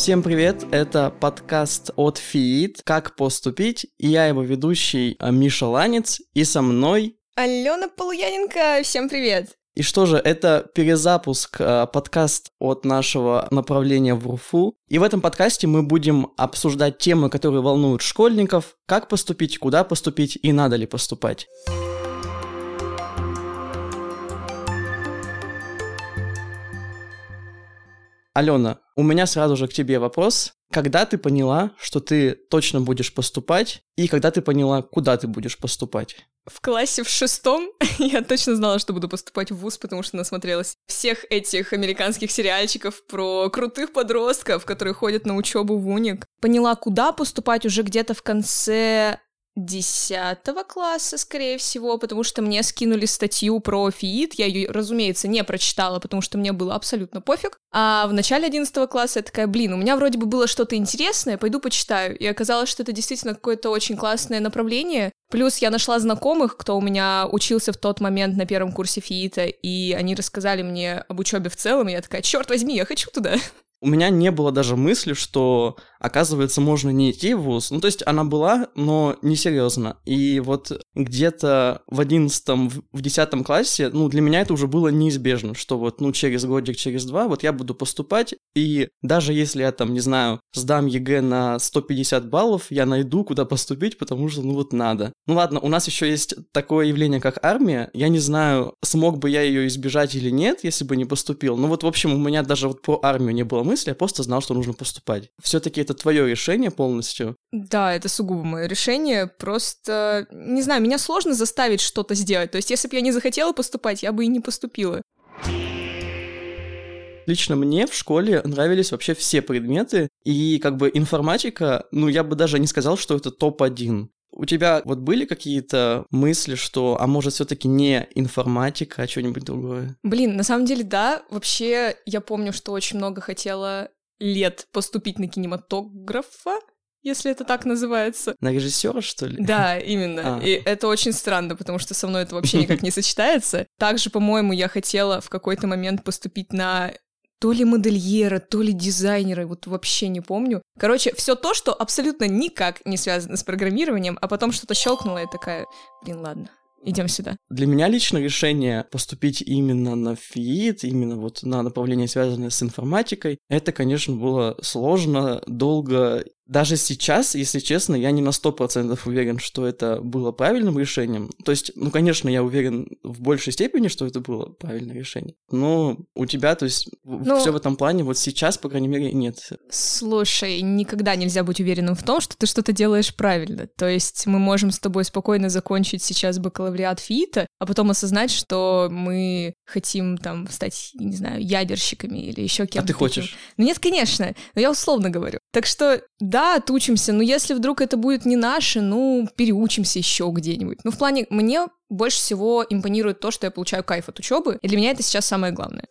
Всем привет, это подкаст от ФИИТ «Как поступить» и я его ведущий а, Миша Ланец и со мной Алена Полуяненко, всем привет! И что же, это перезапуск э, подкаст от нашего направления в РУФУ. И в этом подкасте мы будем обсуждать темы, которые волнуют школьников, как поступить, куда поступить и надо ли поступать. Алена, у меня сразу же к тебе вопрос. Когда ты поняла, что ты точно будешь поступать, и когда ты поняла, куда ты будешь поступать? В классе в шестом я точно знала, что буду поступать в ВУЗ, потому что насмотрелась всех этих американских сериальчиков про крутых подростков, которые ходят на учебу в УНИК. Поняла, куда поступать уже где-то в конце десятого класса, скорее всего, потому что мне скинули статью про ФИИТ, я ее, разумеется, не прочитала, потому что мне было абсолютно пофиг, а в начале одиннадцатого класса я такая, блин, у меня вроде бы было что-то интересное, пойду почитаю, и оказалось, что это действительно какое-то очень классное направление, плюс я нашла знакомых, кто у меня учился в тот момент на первом курсе ФИИТа, и они рассказали мне об учебе в целом, и я такая, черт возьми, я хочу туда. У меня не было даже мысли, что оказывается, можно не идти в ВУЗ. Ну, то есть она была, но несерьезно. И вот где-то в одиннадцатом, в десятом классе, ну, для меня это уже было неизбежно, что вот, ну, через годик, через два, вот я буду поступать, и даже если я там, не знаю, сдам ЕГЭ на 150 баллов, я найду, куда поступить, потому что, ну, вот надо. Ну, ладно, у нас еще есть такое явление, как армия. Я не знаю, смог бы я ее избежать или нет, если бы не поступил. Ну, вот, в общем, у меня даже вот про армию не было мысли, я просто знал, что нужно поступать. Все-таки это твое решение полностью? Да, это сугубо мое решение. Просто, не знаю, меня сложно заставить что-то сделать. То есть, если бы я не захотела поступать, я бы и не поступила. Лично мне в школе нравились вообще все предметы, и как бы информатика, ну я бы даже не сказал, что это топ-1. У тебя вот были какие-то мысли, что, а может, все-таки не информатика, а что-нибудь другое? Блин, на самом деле, да. Вообще, я помню, что очень много хотела лет поступить на кинематографа, если это так называется. На режиссера, что ли? Да, именно. А. И это очень странно, потому что со мной это вообще никак не сочетается. Также, по-моему, я хотела в какой-то момент поступить на то ли модельера, то ли дизайнера, вот вообще не помню. Короче, все то, что абсолютно никак не связано с программированием, а потом что-то щелкнуло и такая, блин, ладно, идем сюда. Для меня лично решение поступить именно на ФИИТ, именно вот на направление, связанное с информатикой, это, конечно, было сложно, долго даже сейчас, если честно, я не на сто процентов уверен, что это было правильным решением. То есть, ну, конечно, я уверен в большей степени, что это было правильное решение. Но у тебя, то есть, ну, все в этом плане вот сейчас, по крайней мере, нет. Слушай, никогда нельзя быть уверенным в том, что ты что-то делаешь правильно. То есть мы можем с тобой спокойно закончить сейчас бакалавриат ФИИТа, а потом осознать, что мы хотим там стать, не знаю, ядерщиками или еще кем-то. А ты хочешь? Ну нет, конечно, но я условно говорю. Так что, да, да, отучимся, но если вдруг это будет не наше, ну, переучимся еще где-нибудь. Ну, в плане, мне больше всего импонирует то, что я получаю кайф от учебы, и для меня это сейчас самое главное.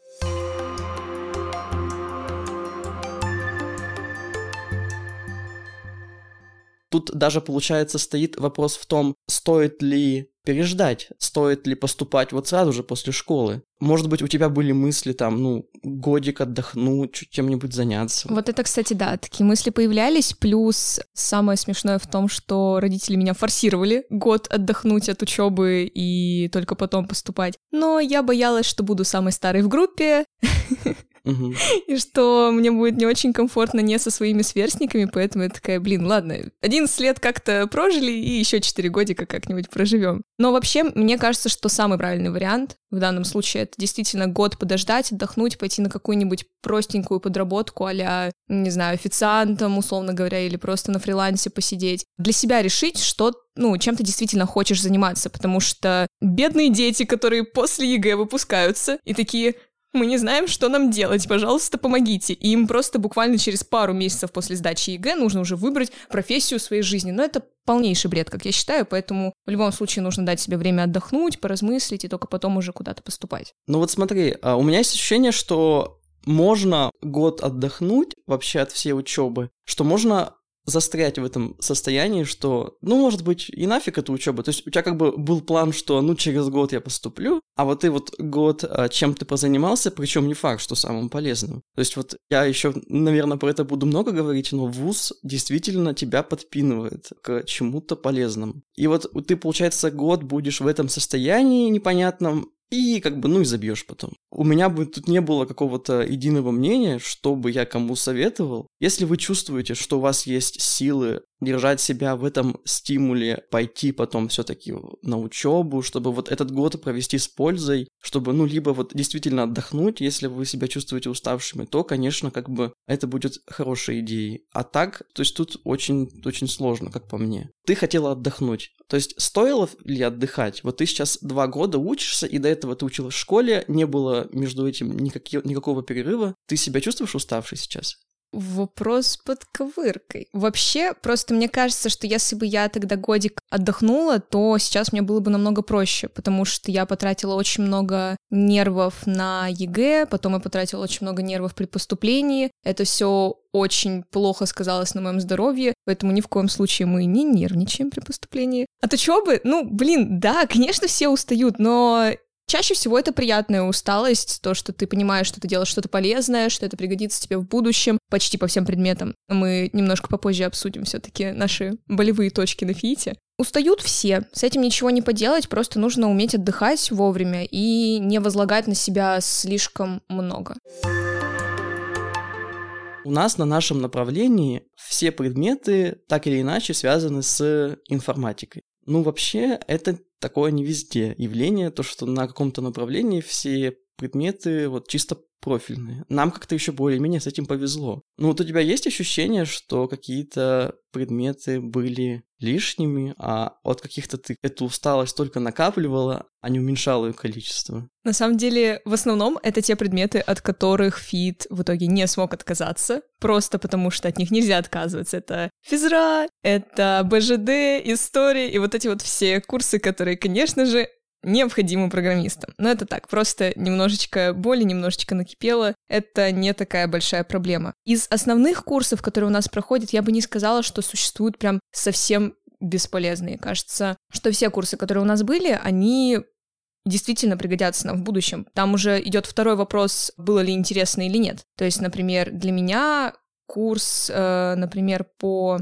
Тут даже, получается, стоит вопрос в том, стоит ли переждать, стоит ли поступать вот сразу же после школы. Может быть, у тебя были мысли там, ну, годик отдохнуть, чем-нибудь заняться. Вот это, кстати, да, такие мысли появлялись. Плюс самое смешное в том, что родители меня форсировали год отдохнуть от учебы и только потом поступать. Но я боялась, что буду самой старой в группе. И что мне будет не очень комфортно не со своими сверстниками, поэтому я такая, блин, ладно, 11 лет как-то прожили, и еще 4 годика как-нибудь проживем. Но вообще, мне кажется, что самый правильный вариант в данном случае это действительно год подождать, отдохнуть, пойти на какую-нибудь простенькую подработку а не знаю, официантом, условно говоря, или просто на фрилансе посидеть. Для себя решить, что ну, чем ты действительно хочешь заниматься, потому что бедные дети, которые после ЕГЭ выпускаются и такие, мы не знаем, что нам делать, пожалуйста, помогите. И им просто буквально через пару месяцев после сдачи ЕГЭ нужно уже выбрать профессию своей жизни. Но это полнейший бред, как я считаю, поэтому в любом случае нужно дать себе время отдохнуть, поразмыслить и только потом уже куда-то поступать. Ну вот смотри, а, у меня есть ощущение, что можно год отдохнуть вообще от всей учебы, что можно застрять в этом состоянии, что, ну, может быть, и нафиг эта учеба. То есть у тебя как бы был план, что, ну, через год я поступлю, а вот ты вот год а, чем ты позанимался, причем не факт, что самым полезным. То есть вот я еще, наверное, про это буду много говорить, но вуз действительно тебя подпинывает к чему-то полезному. И вот ты, получается, год будешь в этом состоянии непонятном, и как бы, ну и забьешь потом. У меня бы тут не было какого-то единого мнения, что бы я кому советовал. Если вы чувствуете, что у вас есть силы держать себя в этом стимуле, пойти потом все-таки на учебу, чтобы вот этот год провести с пользой, чтобы, ну, либо вот действительно отдохнуть, если вы себя чувствуете уставшими, то, конечно, как бы это будет хорошей идеей. А так, то есть тут очень, очень сложно, как по мне. Ты хотела отдохнуть. То есть стоило ли отдыхать? Вот ты сейчас два года учишься, и до этого ты училась в школе, не было между этим никаких, никакого перерыва. Ты себя чувствуешь уставшей сейчас? Вопрос с подковыркой. Вообще, просто мне кажется, что если бы я тогда годик отдохнула, то сейчас мне было бы намного проще, потому что я потратила очень много нервов на ЕГЭ, потом я потратила очень много нервов при поступлении. Это все очень плохо сказалось на моем здоровье, поэтому ни в коем случае мы не нервничаем при поступлении. От учебы, ну, блин, да, конечно, все устают, но Чаще всего это приятная усталость, то, что ты понимаешь, что ты делаешь что-то полезное, что это пригодится тебе в будущем, почти по всем предметам. Мы немножко попозже обсудим все-таки наши болевые точки на фите. Устают все, с этим ничего не поделать, просто нужно уметь отдыхать вовремя и не возлагать на себя слишком много. У нас на нашем направлении все предметы так или иначе связаны с информатикой. Ну, вообще, это такое не везде явление, то, что на каком-то направлении все предметы вот чисто профильные. Нам как-то еще более-менее с этим повезло. Ну вот у тебя есть ощущение, что какие-то предметы были лишними, а от каких-то ты эту усталость только накапливала, а не уменьшала ее количество? На самом деле, в основном это те предметы, от которых Фит в итоге не смог отказаться, просто потому что от них нельзя отказываться. Это физра, это БЖД, история и вот эти вот все курсы, которые, конечно же, необходимым программистам. Но это так, просто немножечко боли, немножечко накипело. Это не такая большая проблема. Из основных курсов, которые у нас проходят, я бы не сказала, что существуют прям совсем бесполезные. Кажется, что все курсы, которые у нас были, они действительно пригодятся нам в будущем. Там уже идет второй вопрос, было ли интересно или нет. То есть, например, для меня курс, э, например, по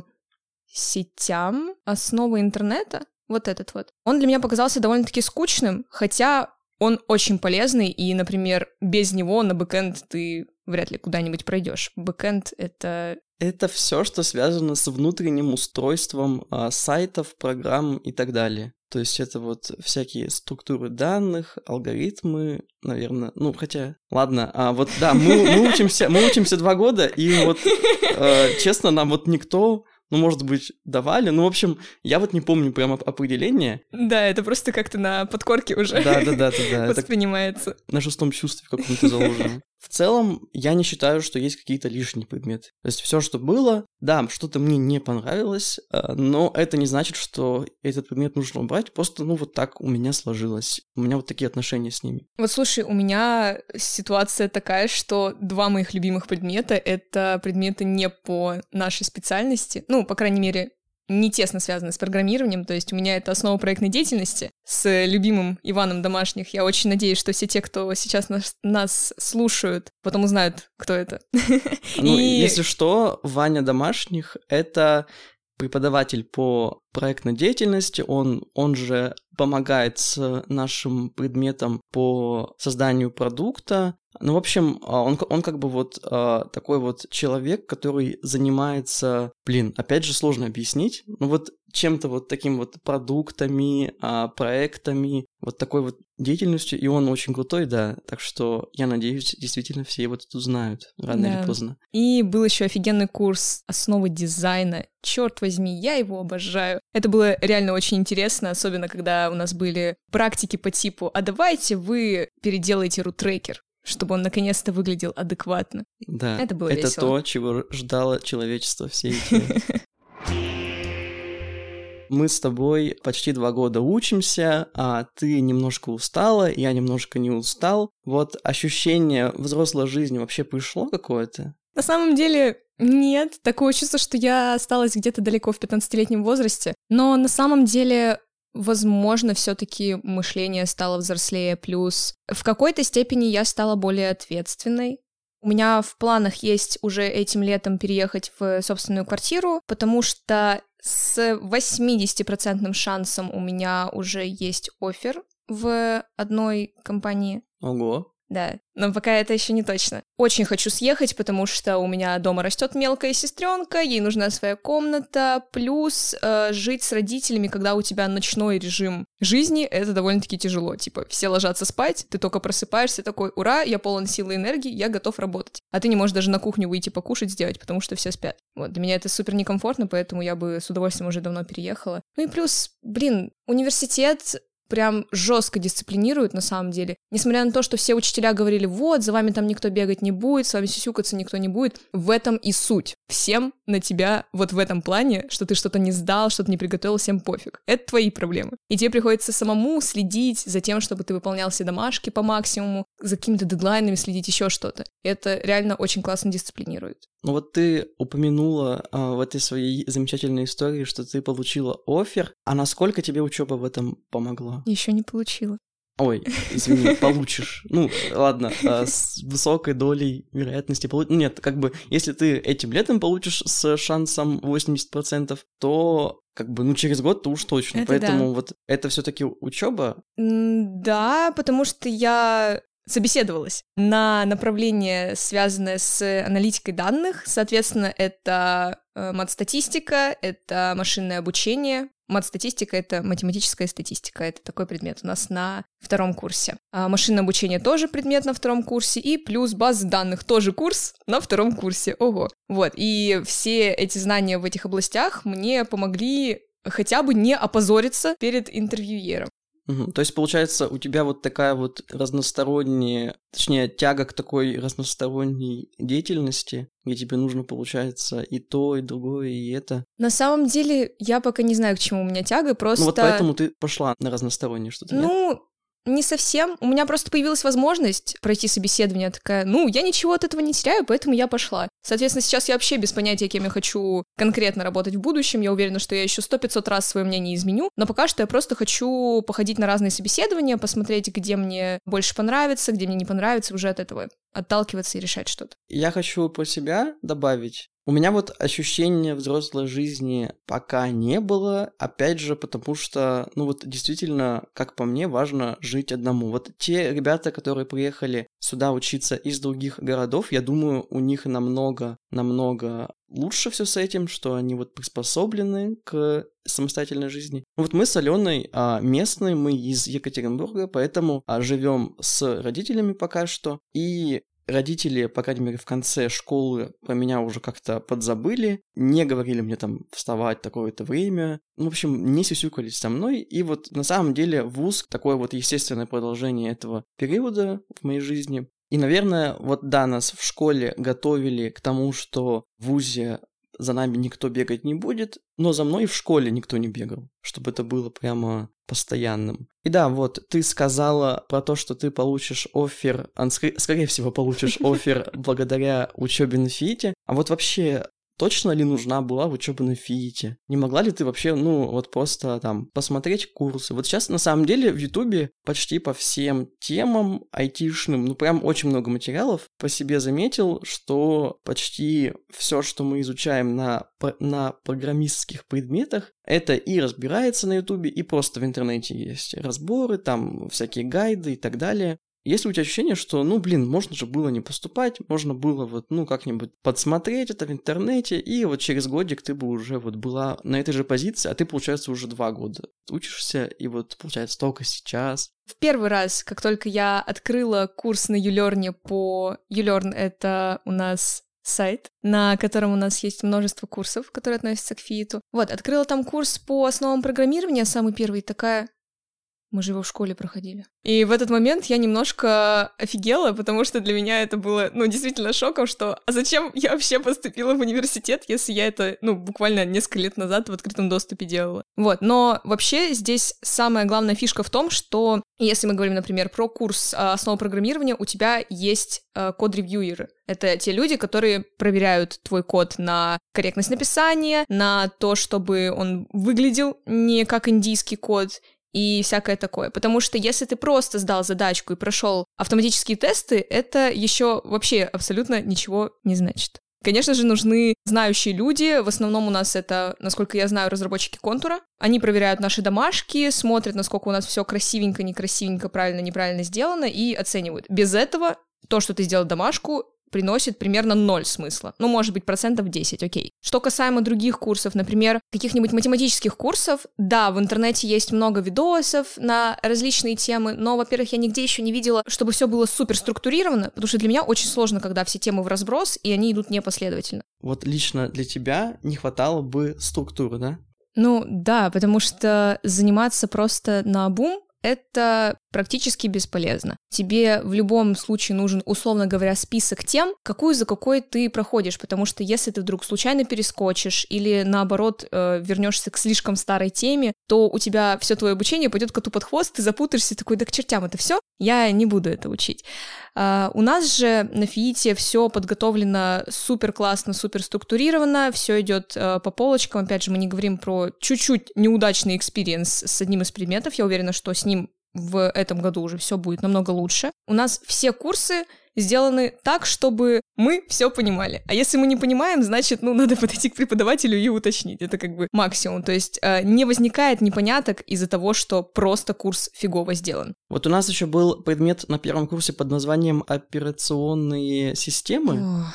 сетям основы интернета, вот этот вот. Он для меня показался довольно-таки скучным, хотя он очень полезный, и, например, без него на бэкэнд ты вряд ли куда-нибудь пройдешь. Бэкэнд — это... Это все, что связано с внутренним устройством а, сайтов, программ и так далее. То есть это вот всякие структуры данных, алгоритмы, наверное. Ну, хотя, ладно, а вот да, мы, мы учимся, мы учимся два года, и вот, э, честно, нам вот никто ну, может быть, давали. Ну, в общем, я вот не помню прямо определение. Да, это просто как-то на подкорке уже да, да, да, да, да. воспринимается. На шестом чувстве каком-то заложено. В целом, я не считаю, что есть какие-то лишние предметы. То есть все, что было, да, что-то мне не понравилось, э, но это не значит, что этот предмет нужно убрать, просто, ну, вот так у меня сложилось. У меня вот такие отношения с ними. Вот слушай, у меня ситуация такая, что два моих любимых предмета — это предметы не по нашей специальности, ну, по крайней мере, не тесно связаны с программированием, то есть у меня это основа проектной деятельности с любимым Иваном Домашних. Я очень надеюсь, что все те, кто сейчас нас, нас слушают, потом узнают, кто это. Ну, И... если что, Ваня Домашних — это преподаватель по проектной деятельности, он, он же помогает с нашим предметом по созданию продукта. Ну, в общем, а, он, он как бы вот а, такой вот человек, который занимается, блин, опять же сложно объяснить, ну вот чем-то вот таким вот продуктами, а, проектами, вот такой вот деятельностью, и он очень крутой, да, так что я надеюсь, действительно все его тут узнают рано да. или поздно. И был еще офигенный курс основы дизайна. Черт возьми, я его обожаю. Это было реально очень интересно, особенно когда у нас были практики по типу «А давайте вы переделаете рутрекер» чтобы он наконец-то выглядел адекватно. Да, это было Это весело. то, чего ждало человечество все эти мы с тобой почти два года учимся, а ты немножко устала, я немножко не устал. Вот ощущение взрослой жизни вообще пришло какое-то? На самом деле, Нет, такое чувство, что я осталась где-то далеко в 15-летнем возрасте. Но на самом деле возможно, все-таки мышление стало взрослее, плюс в какой-то степени я стала более ответственной. У меня в планах есть уже этим летом переехать в собственную квартиру, потому что с 80% шансом у меня уже есть офер в одной компании. Ого. Да, но пока это еще не точно. Очень хочу съехать, потому что у меня дома растет мелкая сестренка, ей нужна своя комната, плюс э, жить с родителями, когда у тебя ночной режим жизни, это довольно-таки тяжело. Типа, все ложатся спать, ты только просыпаешься такой, ура, я полон силы и энергии, я готов работать. А ты не можешь даже на кухню выйти покушать сделать, потому что все спят. Вот, для меня это супер некомфортно, поэтому я бы с удовольствием уже давно переехала. Ну и плюс, блин, университет прям жестко дисциплинируют на самом деле. Несмотря на то, что все учителя говорили, вот, за вами там никто бегать не будет, с вами сюсюкаться никто не будет, в этом и суть. Всем на тебя вот в этом плане, что ты что-то не сдал, что-то не приготовил, всем пофиг. Это твои проблемы. И тебе приходится самому следить за тем, чтобы ты выполнял все домашки по максимуму, за какими-то дедлайнами следить, еще что-то. Это реально очень классно дисциплинирует. Ну вот ты упомянула а, в этой своей замечательной истории, что ты получила офер. А насколько тебе учеба в этом помогла? Еще не получила. Ой, извини, получишь. Ну, ладно, а, с высокой долей вероятности получить. Ну, нет, как бы, если ты этим летом получишь с шансом 80%, то как бы, ну, через год то уж точно. Это Поэтому да. вот это все таки учеба. Да, потому что я собеседовалась на направление, связанное с аналитикой данных. Соответственно, это э, мат-статистика, это машинное обучение. Мат-статистика — это математическая статистика, это такой предмет у нас на втором курсе. А машинное обучение тоже предмет на втором курсе, и плюс базы данных тоже курс на втором курсе. Ого. Вот, и все эти знания в этих областях мне помогли хотя бы не опозориться перед интервьюером. Угу. То есть, получается, у тебя вот такая вот разносторонняя, точнее, тяга к такой разносторонней деятельности, где тебе нужно, получается, и то, и другое, и это. На самом деле, я пока не знаю, к чему у меня тяга, просто... Ну вот поэтому ты пошла на разностороннее что-то, Ну, нет? Не совсем. У меня просто появилась возможность пройти собеседование. Такая, ну, я ничего от этого не теряю, поэтому я пошла. Соответственно, сейчас я вообще без понятия, кем я хочу конкретно работать в будущем. Я уверена, что я еще сто пятьсот раз свое мнение изменю. Но пока что я просто хочу походить на разные собеседования, посмотреть, где мне больше понравится, где мне не понравится, уже от этого отталкиваться и решать что-то. Я хочу про себя добавить. У меня вот ощущения взрослой жизни пока не было, опять же, потому что, ну вот действительно, как по мне, важно жить одному. Вот те ребята, которые приехали сюда учиться из других городов, я думаю, у них намного, намного лучше все с этим, что они вот приспособлены к самостоятельной жизни. Вот мы с Аленой а, местные, мы из Екатеринбурга, поэтому а, живем с родителями пока что, и Родители, по крайней мере, в конце школы про меня уже как-то подзабыли, не говорили мне там вставать такое-то время, ну, в общем, не сюсюкались со мной, и вот на самом деле вуз такое вот естественное продолжение этого периода в моей жизни. И, наверное, вот да, нас в школе готовили к тому, что в ВУЗе за нами никто бегать не будет, но за мной в школе никто не бегал, чтобы это было прямо постоянным. И да, вот ты сказала про то, что ты получишь офер, а, скорее всего, получишь офер благодаря учебе на ФИТе. А вот вообще, точно ли нужна была учеба на ФИИТе? Не могла ли ты вообще, ну, вот просто там посмотреть курсы? Вот сейчас, на самом деле, в Ютубе почти по всем темам айтишным, ну, прям очень много материалов. По себе заметил, что почти все, что мы изучаем на, на программистских предметах, это и разбирается на Ютубе, и просто в интернете есть разборы, там всякие гайды и так далее. Есть у тебя ощущение, что, ну, блин, можно же было не поступать, можно было вот, ну, как-нибудь подсмотреть это в интернете, и вот через годик ты бы уже вот была на этой же позиции, а ты, получается, уже два года учишься, и вот, получается, только сейчас. В первый раз, как только я открыла курс на Юлерне по... Юлерн — это у нас сайт, на котором у нас есть множество курсов, которые относятся к ФИИТу. Вот, открыла там курс по основам программирования, самый первый, такая, Мы же его в школе проходили. И в этот момент я немножко офигела, потому что для меня это было, ну, действительно шоком, что а зачем я вообще поступила в университет, если я это, ну, буквально несколько лет назад в открытом доступе делала. Вот, но вообще здесь самая главная фишка в том, что если мы говорим, например, про курс а, основ программирования, у тебя есть а, код-ревьюеры. Это те люди, которые проверяют твой код на корректность написания, на то, чтобы он выглядел не как индийский код, и всякое такое. Потому что если ты просто сдал задачку и прошел автоматические тесты, это еще вообще абсолютно ничего не значит. Конечно же, нужны знающие люди. В основном у нас это, насколько я знаю, разработчики контура. Они проверяют наши домашки, смотрят, насколько у нас все красивенько, некрасивенько, правильно, неправильно сделано и оценивают. Без этого то, что ты сделал домашку, приносит примерно ноль смысла. Ну, может быть, процентов 10, окей. Что касаемо других курсов, например, каких-нибудь математических курсов, да, в интернете есть много видосов на различные темы, но, во-первых, я нигде еще не видела, чтобы все было супер структурировано, потому что для меня очень сложно, когда все темы в разброс, и они идут непоследовательно. Вот лично для тебя не хватало бы структуры, да? Ну да, потому что заниматься просто на бум это практически бесполезно. Тебе в любом случае нужен, условно говоря, список тем, какую за какой ты проходишь, потому что если ты вдруг случайно перескочишь или наоборот э, вернешься к слишком старой теме, то у тебя все твое обучение пойдет коту под хвост, ты запутаешься, такой, да к чертям это все, я не буду это учить. Э, у нас же на ФИИТе все подготовлено супер классно, супер структурировано, все идет э, по полочкам. Опять же, мы не говорим про чуть-чуть неудачный experience с одним из предметов. Я уверена, что с ним в этом году уже все будет намного лучше. У нас все курсы сделаны так, чтобы мы все понимали. А если мы не понимаем, значит, ну, надо подойти к преподавателю и уточнить. Это как бы максимум. То есть э, не возникает непоняток из-за того, что просто курс фигово сделан. Вот у нас еще был предмет на первом курсе под названием «Операционные системы».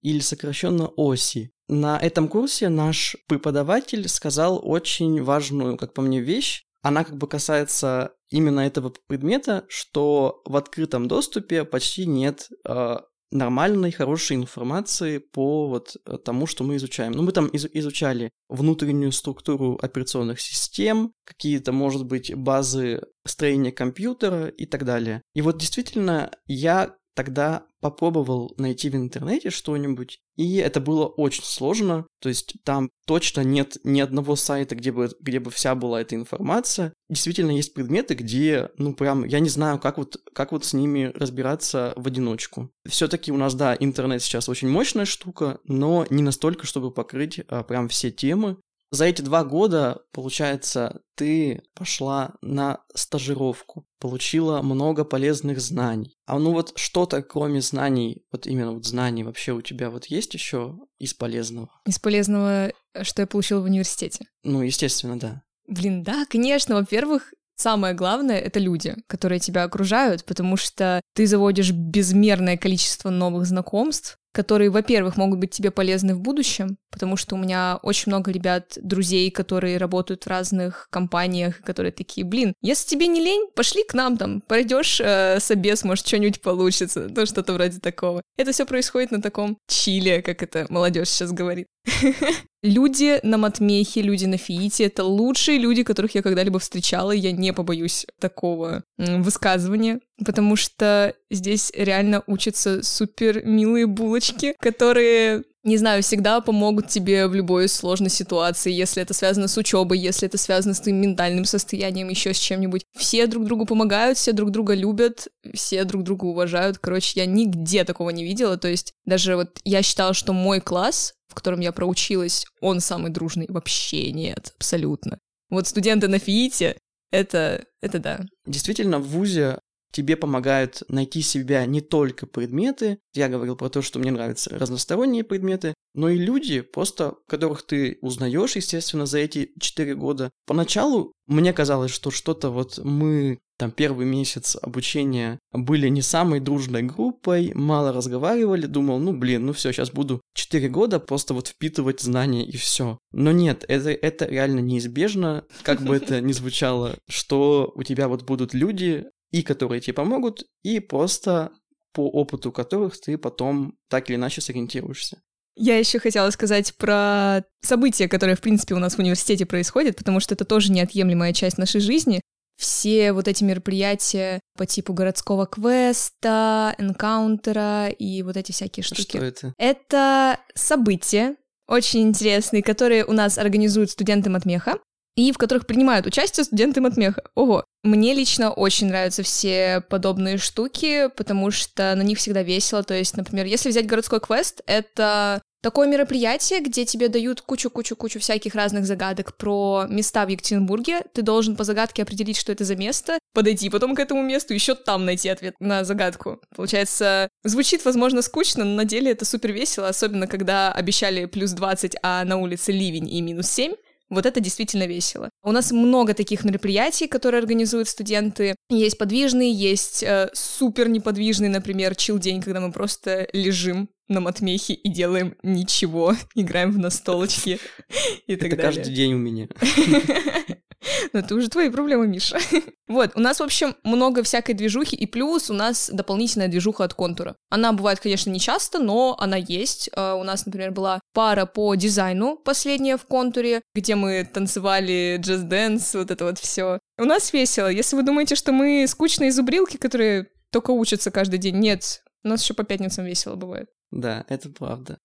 или сокращенно ОСИ. На этом курсе наш преподаватель сказал очень важную, как по мне, вещь. Она как бы касается именно этого предмета, что в открытом доступе почти нет э, нормальной, хорошей информации по вот э, тому, что мы изучаем. Ну, мы там из- изучали внутреннюю структуру операционных систем, какие-то, может быть, базы строения компьютера и так далее. И вот действительно я тогда попробовал найти в интернете что-нибудь, и это было очень сложно, то есть там точно нет ни одного сайта, где бы, где бы вся была эта информация. Действительно есть предметы, где, ну прям, я не знаю, как вот, как вот с ними разбираться в одиночку. Все-таки у нас, да, интернет сейчас очень мощная штука, но не настолько, чтобы покрыть а, прям все темы. За эти два года, получается, ты пошла на стажировку, получила много полезных знаний. А ну вот что-то, кроме знаний, вот именно вот знаний вообще у тебя вот есть еще из полезного? Из полезного, что я получила в университете? Ну, естественно, да. Блин, да, конечно. Во-первых, Самое главное — это люди, которые тебя окружают, потому что ты заводишь безмерное количество новых знакомств, которые, во-первых, могут быть тебе полезны в будущем, потому что у меня очень много ребят, друзей, которые работают в разных компаниях, которые такие, блин, если тебе не лень, пошли к нам там, пойдешь э, собес, может, что-нибудь получится, ну, что-то вроде такого. Это все происходит на таком чиле, как это молодежь сейчас говорит. Люди на Матмехе, люди на Фиите — это лучшие люди, которых я когда-либо встречала, и я не побоюсь такого высказывания, потому что здесь реально учатся супер милые булочки, которые не знаю, всегда помогут тебе в любой сложной ситуации, если это связано с учебой, если это связано с твоим ментальным состоянием, еще с чем-нибудь. Все друг другу помогают, все друг друга любят, все друг друга уважают. Короче, я нигде такого не видела. То есть даже вот я считала, что мой класс, в котором я проучилась, он самый дружный. Вообще нет, абсолютно. Вот студенты на ФИИТе, это, это да. Действительно, в ВУЗе тебе помогают найти себя не только предметы, я говорил про то, что мне нравятся разносторонние предметы, но и люди, просто которых ты узнаешь, естественно, за эти четыре года. Поначалу мне казалось, что что-то вот мы там первый месяц обучения были не самой дружной группой, мало разговаривали, думал, ну блин, ну все, сейчас буду 4 года просто вот впитывать знания и все. Но нет, это, это реально неизбежно, как бы это ни звучало, что у тебя вот будут люди, и которые тебе помогут, и просто по опыту которых ты потом так или иначе сориентируешься. Я еще хотела сказать про события, которые, в принципе, у нас в университете происходят, потому что это тоже неотъемлемая часть нашей жизни. все вот эти мероприятия по типу городского квеста, энкаунтера и вот эти всякие штуки. Что это? Это события, очень интересные, которые у нас организуют студенты Матмеха и в которых принимают участие студенты Матмеха. Ого! Мне лично очень нравятся все подобные штуки, потому что на них всегда весело. То есть, например, если взять городской квест, это Такое мероприятие, где тебе дают кучу-кучу-кучу всяких разных загадок про места в Екатеринбурге. Ты должен по загадке определить, что это за место, подойти потом к этому месту, еще там найти ответ на загадку. Получается, звучит, возможно, скучно, но на деле это супер весело, особенно когда обещали плюс 20, а на улице ливень и минус 7. Вот это действительно весело. У нас много таких мероприятий, которые организуют студенты. Есть подвижные, есть э, супер неподвижный, например, чил-день, когда мы просто лежим на матмехе и делаем ничего, играем в настолочки и так Это далее. каждый день у меня. Ну, это уже твои проблемы, Миша. Вот, у нас, в общем, много всякой движухи, и плюс у нас дополнительная движуха от контура. Она бывает, конечно, не часто, но она есть. А, У нас, например, была пара по дизайну последняя в контуре, где мы танцевали джаз-дэнс, вот это вот все. У нас весело. Если вы думаете, что мы скучные зубрилки, которые только учатся каждый день, нет. У нас еще по пятницам весело бывает. Да, это правда.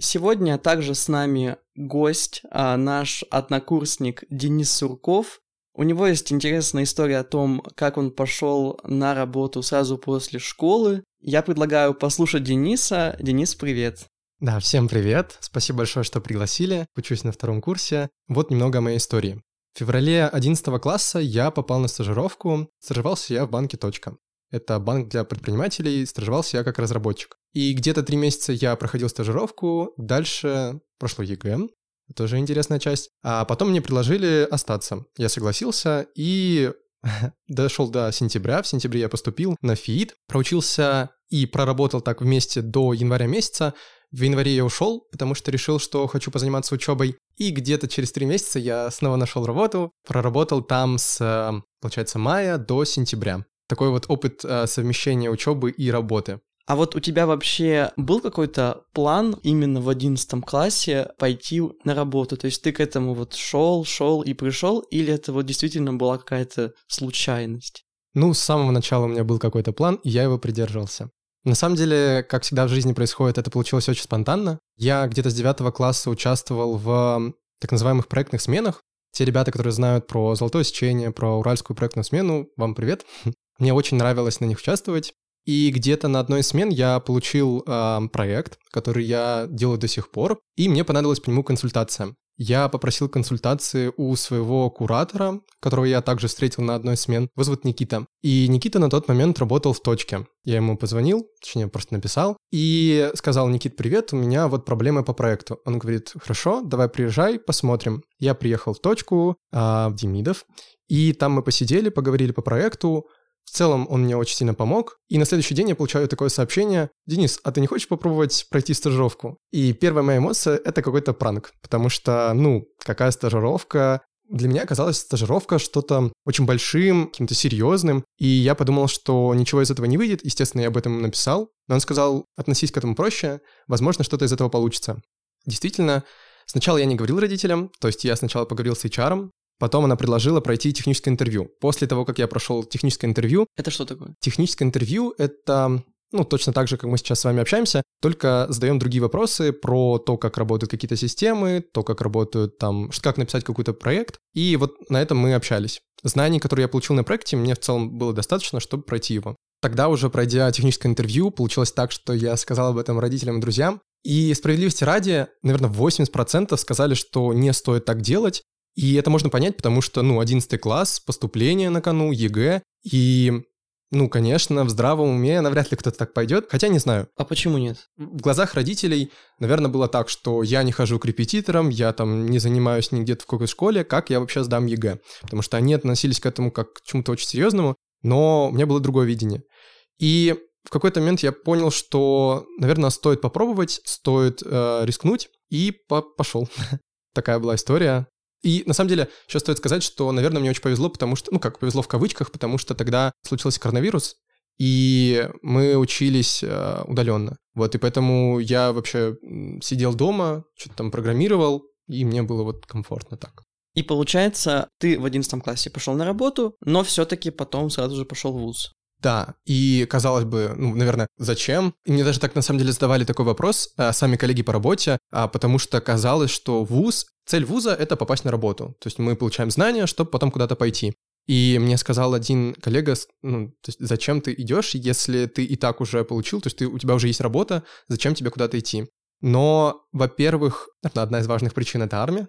Сегодня также с нами гость, а, наш однокурсник Денис Сурков. У него есть интересная история о том, как он пошел на работу сразу после школы. Я предлагаю послушать Дениса. Денис, привет. Да, всем привет. Спасибо большое, что пригласили. Учусь на втором курсе. Вот немного о моей истории. В феврале 11 класса я попал на стажировку. Стажировался я в банке «Точка». Это банк для предпринимателей, стажировался я как разработчик. И где-то три месяца я проходил стажировку, дальше прошло ЕГЭ, тоже интересная часть. А потом мне предложили остаться. Я согласился и дошел до сентября. В сентябре я поступил на ФИИТ, проучился и проработал так вместе до января месяца. В январе я ушел, потому что решил, что хочу позаниматься учебой. И где-то через три месяца я снова нашел работу, проработал там с, получается, мая до сентября. Такой вот опыт э, совмещения учебы и работы. А вот у тебя вообще был какой-то план именно в одиннадцатом классе пойти на работу? То есть ты к этому вот шел, шел и пришел, или это вот действительно была какая-то случайность? Ну, с самого начала у меня был какой-то план, и я его придерживался. На самом деле, как всегда в жизни происходит, это получилось очень спонтанно. Я где-то с девятого класса участвовал в так называемых проектных сменах. Те ребята, которые знают про золотое сечение, про уральскую проектную смену, вам привет. Мне очень нравилось на них участвовать. И где-то на одной из смен я получил э, проект, который я делаю до сих пор, и мне понадобилась по нему консультация. Я попросил консультации у своего куратора, которого я также встретил на одной из смен. Его зовут Никита. И Никита на тот момент работал в точке. Я ему позвонил, точнее, просто написал, и сказал, Никит, привет, у меня вот проблемы по проекту. Он говорит, хорошо, давай приезжай, посмотрим. Я приехал в точку, а, в Демидов, и там мы посидели, поговорили по проекту, в целом он мне очень сильно помог. И на следующий день я получаю такое сообщение. Денис, а ты не хочешь попробовать пройти стажировку? И первая моя эмоция — это какой-то пранк. Потому что, ну, какая стажировка? Для меня оказалась стажировка что-то очень большим, каким-то серьезным. И я подумал, что ничего из этого не выйдет. Естественно, я об этом написал. Но он сказал, относись к этому проще. Возможно, что-то из этого получится. Действительно, сначала я не говорил родителям. То есть я сначала поговорил с HR, Потом она предложила пройти техническое интервью. После того, как я прошел техническое интервью... Это что такое? Техническое интервью — это ну, точно так же, как мы сейчас с вами общаемся, только задаем другие вопросы про то, как работают какие-то системы, то, как работают там, как написать какой-то проект. И вот на этом мы общались. Знаний, которые я получил на проекте, мне в целом было достаточно, чтобы пройти его. Тогда уже, пройдя техническое интервью, получилось так, что я сказал об этом родителям и друзьям. И справедливости ради, наверное, 80% сказали, что не стоит так делать, и это можно понять, потому что, ну, 11 класс, поступление на кону, ЕГЭ, и, ну, конечно, в здравом уме навряд ли кто-то так пойдет, хотя не знаю. А почему нет? В глазах родителей, наверное, было так, что я не хожу к репетиторам, я там не занимаюсь нигде в какой-то школе, как я вообще сдам ЕГЭ? Потому что они относились к этому как к чему-то очень серьезному, но у меня было другое видение. И в какой-то момент я понял, что, наверное, стоит попробовать, стоит э, рискнуть, и по пошел. Такая была история. И на самом деле, еще стоит сказать, что, наверное, мне очень повезло, потому что, ну как повезло в кавычках, потому что тогда случился коронавирус, и мы учились э, удаленно. Вот, и поэтому я вообще сидел дома, что-то там программировал, и мне было вот комфортно так. И получается, ты в одиннадцатом классе пошел на работу, но все-таки потом сразу же пошел в ВУЗ. Да, и казалось бы, ну, наверное, зачем? И мне даже так на самом деле задавали такой вопрос а, сами коллеги по работе, а, потому что казалось, что ВУЗ, цель ВУЗа — это попасть на работу. То есть мы получаем знания, чтобы потом куда-то пойти. И мне сказал один коллега, ну, то есть зачем ты идешь, если ты и так уже получил, то есть ты, у тебя уже есть работа, зачем тебе куда-то идти? Но, во-первых, одна из важных причин — это армия.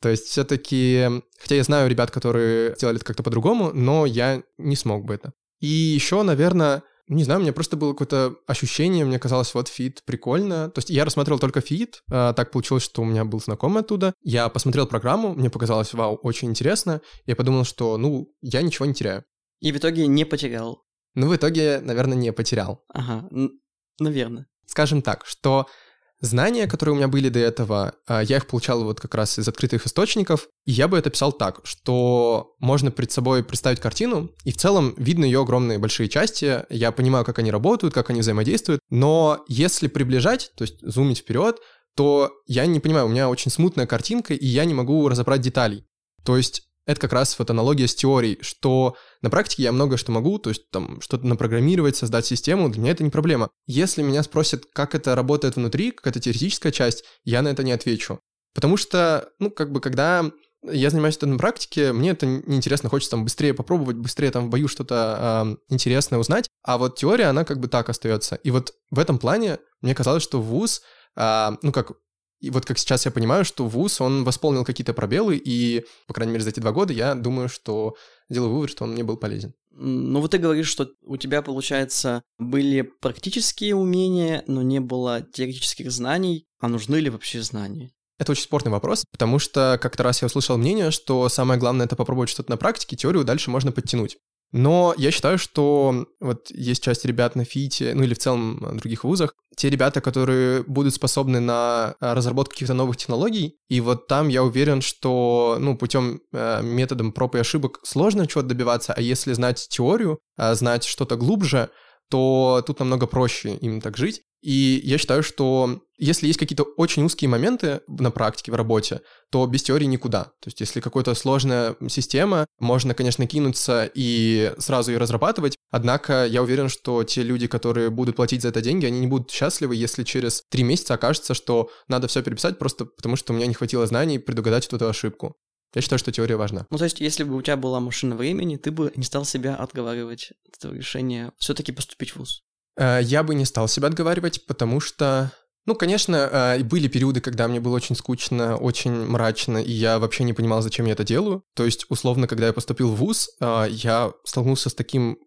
То есть все-таки, хотя я знаю ребят, которые сделали это как-то по-другому, но я не смог бы это. И еще, наверное, не знаю, у меня просто было какое-то ощущение, мне казалось, вот ФИИТ прикольно. То есть я рассматривал только ФИИТ, а, так получилось, что у меня был знакомый оттуда. Я посмотрел программу, мне показалось, вау, очень интересно. Я подумал, что, ну, я ничего не теряю. И в итоге не потерял. Ну, в итоге, наверное, не потерял. Ага, наверное. Скажем так, что Знания, которые у меня были до этого, а, я их получал вот как раз из открытых источников, и я бы это писал так, что можно перед собой представить картину, и в целом видно ее огромные большие части, я понимаю, как они работают, как они взаимодействуют, но если приближать, то есть зумить вперед, то я не понимаю, у меня очень смутная картинка, и я не могу разобрать деталей. То есть это как раз вот аналогия с теорией, что на практике я много что могу, то есть там что-то напрограммировать, создать систему, для меня это не проблема. Если меня спросят, как это работает внутри, какая-то теоретическая часть, я на это не отвечу. Потому что, ну, как бы, когда я занимаюсь это на практике, мне это неинтересно, хочется там быстрее попробовать, быстрее там в бою что-то э, интересное узнать, а вот теория, она как бы так остается. И вот в этом плане мне казалось, что ВУЗ, э, ну, как и вот как сейчас я понимаю, что ВУЗ, он восполнил какие-то пробелы, и, по крайней мере, за эти два года я думаю, что делаю вывод, что он мне был полезен. Ну вот ты говоришь, что у тебя, получается, были практические умения, но не было теоретических знаний. А нужны ли вообще знания? Это очень спорный вопрос, потому что как-то раз я услышал мнение, что самое главное — это попробовать что-то на практике, теорию дальше можно подтянуть. Но я считаю, что вот есть часть ребят на ФИТе, ну или в целом в других вузах, те ребята, которые будут способны на а, разработку каких-то новых технологий, и вот там я уверен, что, ну, путем э, методом проб и ошибок сложно чего-то добиваться, а если знать теорию, а знать что-то глубже, то тут намного проще им так жить. И я считаю, что если есть какие-то очень узкие моменты на практике, в работе, то без теории никуда. То есть если какая-то сложная система, можно, конечно, кинуться и сразу ее разрабатывать, однако я уверен, что те люди, которые будут платить за это деньги, они не будут счастливы, если через три месяца окажется, что надо все переписать просто потому, что у меня не хватило знаний предугадать эту ошибку. Я считаю, что теория важна. Ну, то есть, если бы у тебя была машина времени, ты бы не стал себя отговаривать от этого решения все-таки поступить в ВУЗ. Э, я бы не стал себя отговаривать, потому что ну, конечно, э, были периоды, когда мне было очень скучно, очень мрачно, и я вообще не понимал, зачем я это делаю. То есть, условно, когда я поступил в ВУЗ, э, я столкнулся с таким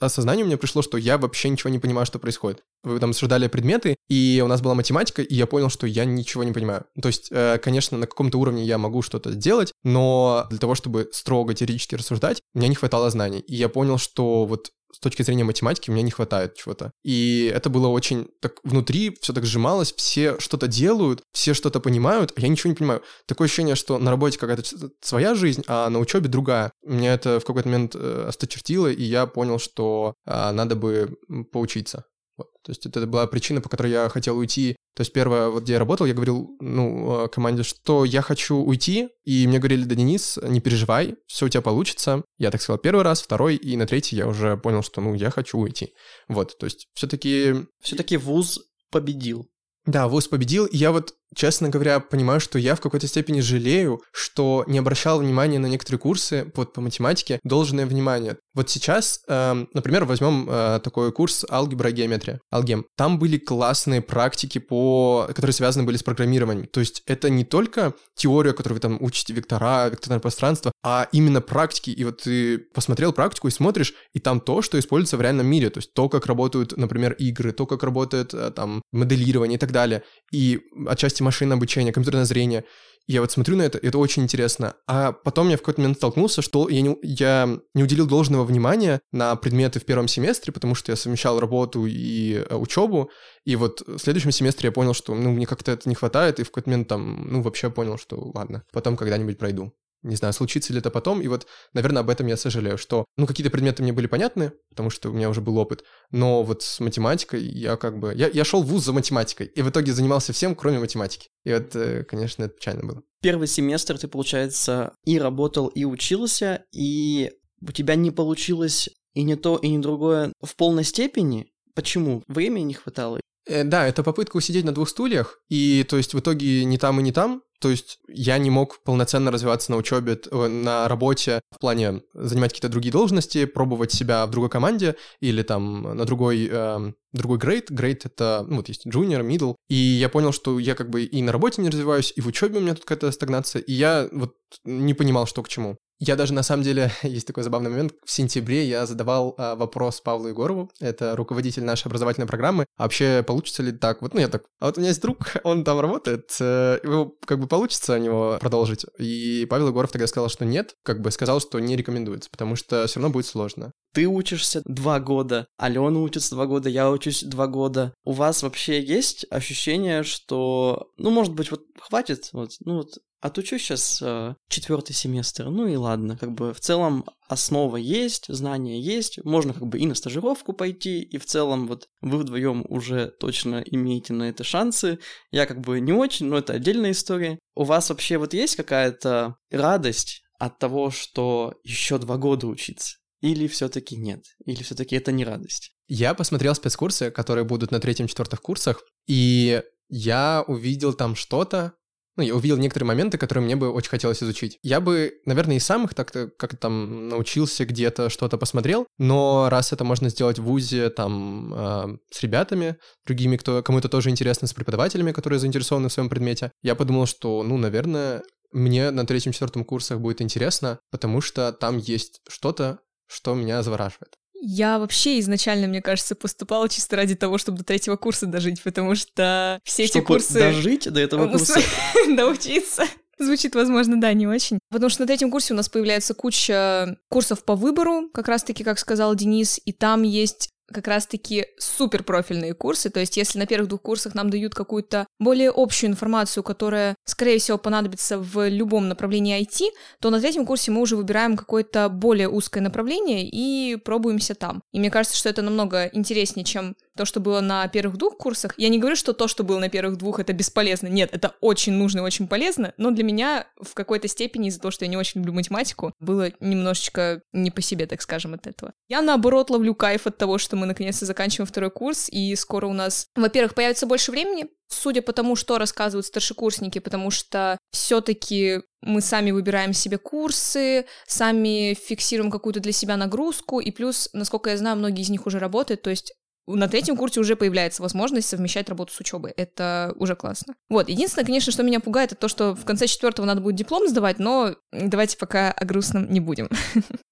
осознанием, мне пришло, что я вообще ничего не понимаю, что происходит. Вы там обсуждали предметы, и у нас была математика, и я понял, что я ничего не понимаю. То есть, конечно, на каком-то уровне я могу что-то сделать, но для того, чтобы строго теоретически рассуждать, мне не хватало знаний. И я понял, что вот с точки зрения математики мне не хватает чего-то. И это было очень так внутри, все так сжималось, все что-то делают, все что-то понимают, а я ничего не понимаю. Такое ощущение, что на работе какая-то своя жизнь, а на учебе другая. Меня это в какой-то момент э, осточертило, и я понял, что э, надо бы поучиться. Вот. То есть это была причина, по которой я хотел уйти. То есть первое, вот где я работал, я говорил, ну, команде, что я хочу уйти, и мне говорили, да, Денис, не переживай, все у тебя получится. Я так сказал первый раз, второй, и на третий я уже понял, что, ну, я хочу уйти. Вот, то есть все-таки... Все-таки вуз победил. Да, ВУЗ победил, и я вот честно говоря, понимаю, что я в какой-то степени жалею, что не обращал внимания на некоторые курсы вот, по математике, должное внимание. Вот сейчас, э, например, возьмем э, такой курс алгебра и геометрия, алгем. Там были классные практики, по, которые связаны были с программированием. То есть это не только теория, которую вы там учите, вектора, векторное пространство, а именно практики. И вот ты посмотрел практику и смотришь, и там то, что используется в реальном мире. То есть то, как работают, например, игры, то, как работает э, там моделирование и так далее. И отчасти машинное обучение, компьютерное зрение. Я вот смотрю на это, и это очень интересно. А потом я в какой-то момент столкнулся, что я не, я не уделил должного внимания на предметы в первом семестре, потому что я совмещал работу и э, учебу. И вот в следующем семестре я понял, что ну, мне как-то это не хватает, и в какой-то момент там, ну, вообще понял, что ладно, потом когда-нибудь пройду. Не знаю, случится ли это потом, и вот, наверное, об этом я сожалею, что, ну, какие-то предметы мне были понятны, потому что у меня уже был опыт, но вот с математикой я как бы... Я, я шел в ВУЗ за математикой, и в итоге занимался всем, кроме математики. И вот, э, конечно, это печально было. Первый семестр ты, получается, и работал, и учился, и у тебя не получилось и не то, и не другое в полной степени. Почему? Времени не хватало? Э, да, это попытка усидеть на двух стульях, и то есть в итоге ни там и не там, то есть я не мог полноценно развиваться на учебе, э, на работе, в плане занимать какие-то другие должности, пробовать себя в другой команде или там на другой, э, другой грейд. Грейд — это, ну вот есть junior, middle. И я понял, что я как бы и на работе не развиваюсь, и в учебе у меня тут какая-то стагнация, и я вот не понимал, что к чему. Я даже, на самом деле, есть такой забавный момент. В сентябре я задавал а, вопрос Павлу Егорову, это руководитель нашей образовательной программы. А вообще, получится ли так? Вот, ну, я так, а вот у меня есть друг, он там работает, э, его как бы получится у него продолжить. И Павел Егоров тогда сказал, что нет, как бы сказал, что не рекомендуется, потому что все равно будет сложно. Ты учишься два года, Алена учится два года, я учусь два года. У вас вообще есть ощущение, что, ну, может быть, вот хватит, вот, ну, вот отучу сейчас э, четвертый семестр, ну и ладно, как бы в целом основа есть, знания есть, можно как бы и на стажировку пойти, и в целом вот вы вдвоем уже точно имеете на это шансы. Я как бы не очень, но это отдельная история. У вас вообще вот есть какая-то радость от того, что еще два года учиться? Или все-таки нет? Или все-таки это не радость? Я посмотрел спецкурсы, которые будут на третьем-четвертых курсах, и я увидел там что-то, ну, я увидел некоторые моменты, которые мне бы очень хотелось изучить. Я бы, наверное, и сам их так-то как там научился где-то, что-то посмотрел, но раз это можно сделать в ВУЗе, там, э, с ребятами, другими, кто, кому это тоже интересно, с преподавателями, которые заинтересованы в своем предмете, я подумал, что, ну, наверное, мне на третьем-четвертом курсах будет интересно, потому что там есть что-то, что меня завораживает. Я вообще изначально, мне кажется, поступала чисто ради того, чтобы до третьего курса дожить, потому что все чтобы эти курсы... дожить до этого курса? Научиться. Звучит, возможно, да, не очень. Потому что на третьем курсе у нас появляется куча курсов по выбору, как раз-таки, как сказал Денис, и там есть как раз-таки суперпрофильные курсы, то есть если на первых двух курсах нам дают какую-то более общую информацию, которая, скорее всего, понадобится в любом направлении IT, то на третьем курсе мы уже выбираем какое-то более узкое направление и пробуемся там. И мне кажется, что это намного интереснее, чем то, что было на первых двух курсах. Я не говорю, что то, что было на первых двух, это бесполезно. Нет, это очень нужно и очень полезно, но для меня в какой-то степени из-за того, что я не очень люблю математику, было немножечко не по себе, так скажем, от этого. Я, наоборот, ловлю кайф от того, что мы наконец-то заканчиваем второй курс, и скоро у нас, во-первых, появится больше времени, судя по тому, что рассказывают старшекурсники, потому что все-таки мы сами выбираем себе курсы, сами фиксируем какую-то для себя нагрузку, и плюс, насколько я знаю, многие из них уже работают, то есть на третьем курсе уже появляется возможность совмещать работу с учебой. Это уже классно. Вот. Единственное, конечно, что меня пугает, это то, что в конце четвертого надо будет диплом сдавать, но давайте пока о грустном не будем.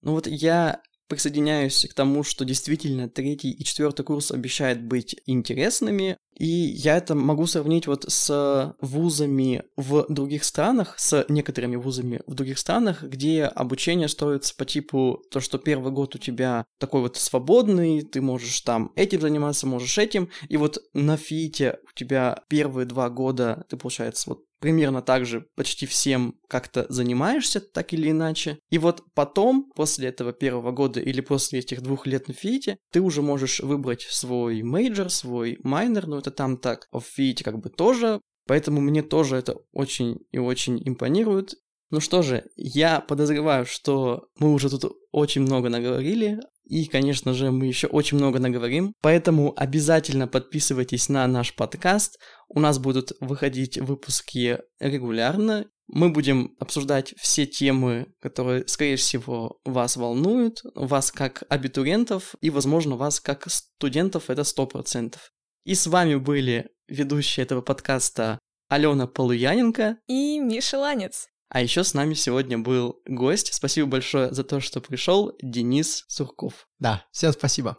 Ну вот я присоединяюсь к тому, что действительно третий и четвертый курс обещают быть интересными, и я это могу сравнить вот с вузами в других странах, с некоторыми вузами в других странах, где обучение строится по типу то, что первый год у тебя такой вот свободный, ты можешь там этим заниматься, можешь этим, и вот на ФИТе у тебя первые два года ты, получается, вот примерно так же почти всем как-то занимаешься, так или иначе. И вот потом, после этого первого года или после этих двух лет на ФИИТе, ты уже можешь выбрать свой major, свой minor, но это там так. А в ФИИТе как бы тоже. Поэтому мне тоже это очень и очень импонирует. Ну что же, я подозреваю, что мы уже тут очень много наговорили, и, конечно же, мы еще очень много наговорим. Поэтому обязательно подписывайтесь на наш подкаст. У нас будут выходить выпуски регулярно. Мы будем обсуждать все темы, которые, скорее всего, вас волнуют, вас как абитуриентов и, возможно, вас как студентов, это 100%. И с вами были ведущие этого подкаста Алена Полуяненко и Миша Ланец. А еще с нами сегодня был гость. Спасибо большое за то, что пришел, Денис Сурков. Да, всем спасибо.